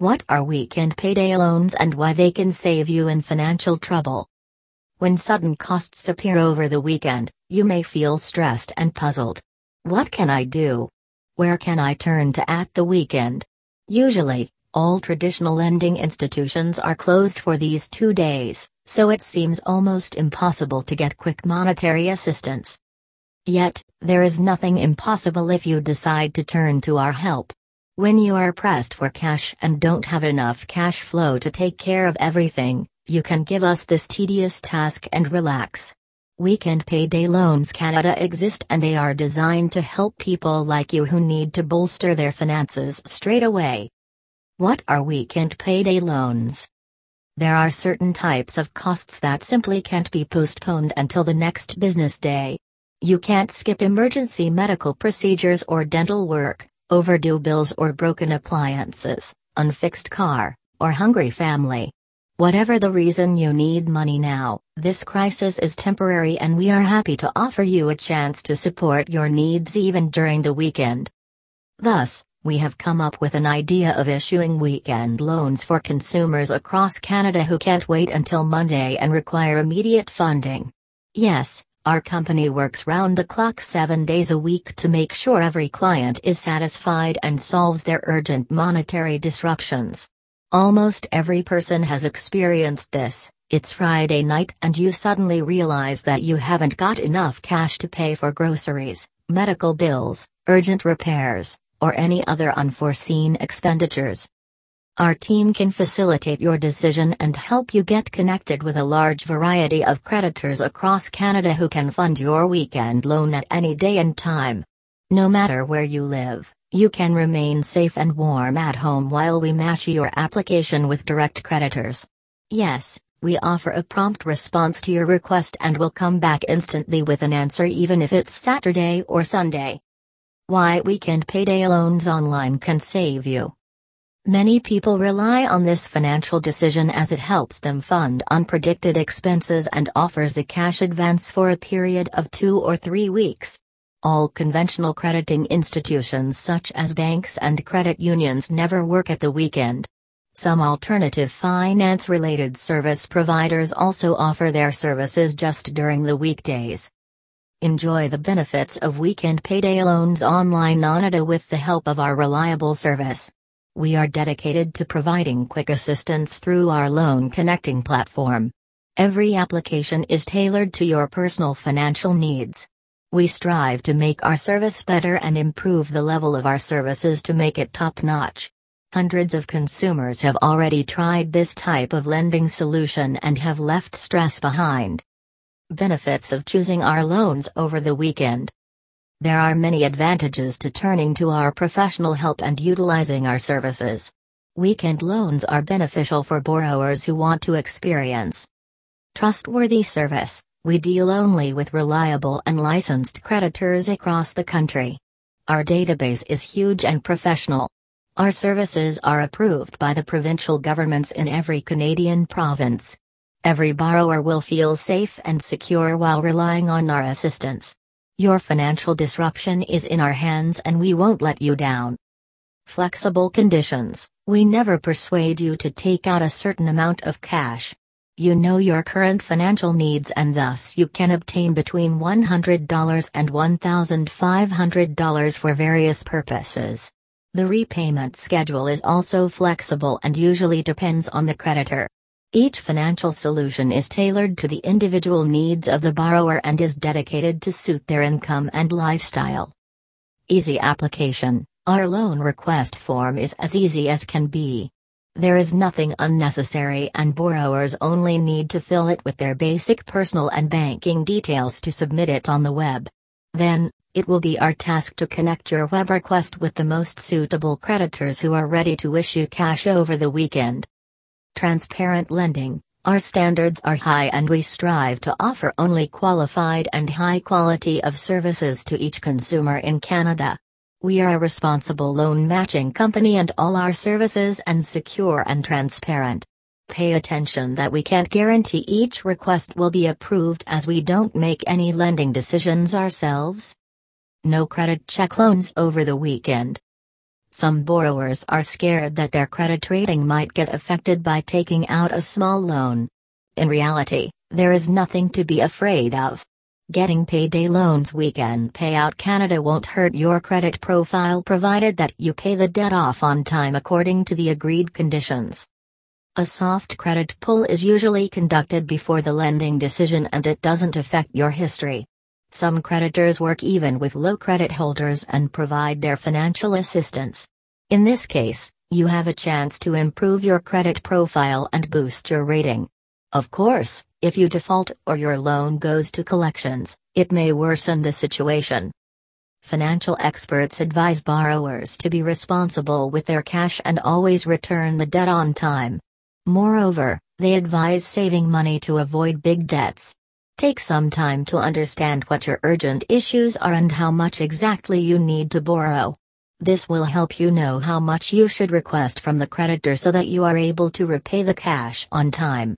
What are weekend payday loans and why they can save you in financial trouble? When sudden costs appear over the weekend, you may feel stressed and puzzled. What can I do? Where can I turn to at the weekend? Usually, all traditional lending institutions are closed for these two days, so it seems almost impossible to get quick monetary assistance. Yet, there is nothing impossible if you decide to turn to our help. When you are pressed for cash and don't have enough cash flow to take care of everything, you can give us this tedious task and relax. Weekend Payday Loans Canada exist and they are designed to help people like you who need to bolster their finances straight away. What are weekend payday loans? There are certain types of costs that simply can't be postponed until the next business day. You can't skip emergency medical procedures or dental work, overdue bills or broken appliances, unfixed car, or hungry family. Whatever the reason you need money now, this crisis is temporary and we are happy to offer you a chance to support your needs even during the weekend. Thus, we have come up with an idea of issuing weekend loans for consumers across Canada who can't wait until Monday and require immediate funding. Yes, our company works round the clock seven days a week to make sure every client is satisfied and solves their urgent monetary disruptions. Almost every person has experienced this. It's Friday night and you suddenly realize that you haven't got enough cash to pay for groceries, medical bills, urgent repairs, or any other unforeseen expenditures. Our team can facilitate your decision and help you get connected with a large variety of creditors across Canada who can fund your weekend loan at any day and time. No matter where you live, you can remain safe and warm at home while we match your application with direct creditors. Yes, we offer a prompt response to your request and will come back instantly with an answer even if it's Saturday or Sunday. Why Weekend Payday Loans Online can save you. Many people rely on this financial decision as it helps them fund unpredicted expenses and offers a cash advance for a period of two or three weeks. All conventional crediting institutions such as banks and credit unions never work at the weekend. Some alternative finance related service providers also offer their services just during the weekdays. Enjoy the benefits of weekend payday loans online Onada with the help of our reliable service. We are dedicated to providing quick assistance through our loan connecting platform. Every application is tailored to your personal financial needs. We strive to make our service better and improve the level of our services to make it top notch. Hundreds of consumers have already tried this type of lending solution and have left stress behind. Benefits of choosing our loans over the weekend. There are many advantages to turning to our professional help and utilizing our services. Weekend loans are beneficial for borrowers who want to experience trustworthy service. We deal only with reliable and licensed creditors across the country. Our database is huge and professional. Our services are approved by the provincial governments in every Canadian province. Every borrower will feel safe and secure while relying on our assistance. Your financial disruption is in our hands and we won't let you down. Flexible conditions We never persuade you to take out a certain amount of cash. You know your current financial needs and thus you can obtain between $100 and $1,500 for various purposes. The repayment schedule is also flexible and usually depends on the creditor. Each financial solution is tailored to the individual needs of the borrower and is dedicated to suit their income and lifestyle. Easy application Our loan request form is as easy as can be. There is nothing unnecessary, and borrowers only need to fill it with their basic personal and banking details to submit it on the web. Then, it will be our task to connect your web request with the most suitable creditors who are ready to issue cash over the weekend. Transparent lending. Our standards are high and we strive to offer only qualified and high quality of services to each consumer in Canada. We are a responsible loan matching company and all our services and secure and transparent. Pay attention that we can't guarantee each request will be approved as we don't make any lending decisions ourselves. No credit check loans over the weekend. Some borrowers are scared that their credit rating might get affected by taking out a small loan. In reality, there is nothing to be afraid of. Getting payday loans weekend payout Canada won't hurt your credit profile provided that you pay the debt off on time according to the agreed conditions. A soft credit pull is usually conducted before the lending decision and it doesn't affect your history. Some creditors work even with low credit holders and provide their financial assistance. In this case, you have a chance to improve your credit profile and boost your rating. Of course, if you default or your loan goes to collections, it may worsen the situation. Financial experts advise borrowers to be responsible with their cash and always return the debt on time. Moreover, they advise saving money to avoid big debts. Take some time to understand what your urgent issues are and how much exactly you need to borrow. This will help you know how much you should request from the creditor so that you are able to repay the cash on time.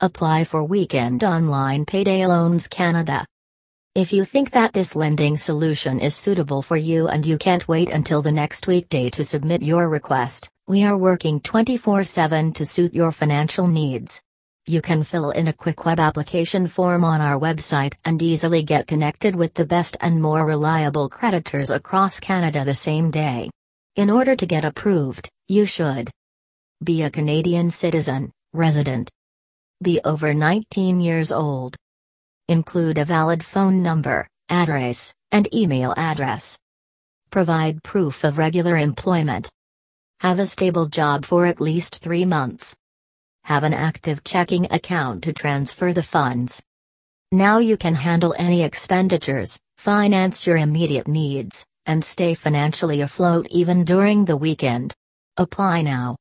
Apply for Weekend Online Payday Loans Canada. If you think that this lending solution is suitable for you and you can't wait until the next weekday to submit your request, we are working 24 7 to suit your financial needs. You can fill in a quick web application form on our website and easily get connected with the best and more reliable creditors across Canada the same day. In order to get approved, you should be a Canadian citizen, resident, be over 19 years old, include a valid phone number, address, and email address, provide proof of regular employment, have a stable job for at least three months have an active checking account to transfer the funds. Now you can handle any expenditures, finance your immediate needs, and stay financially afloat even during the weekend. Apply now.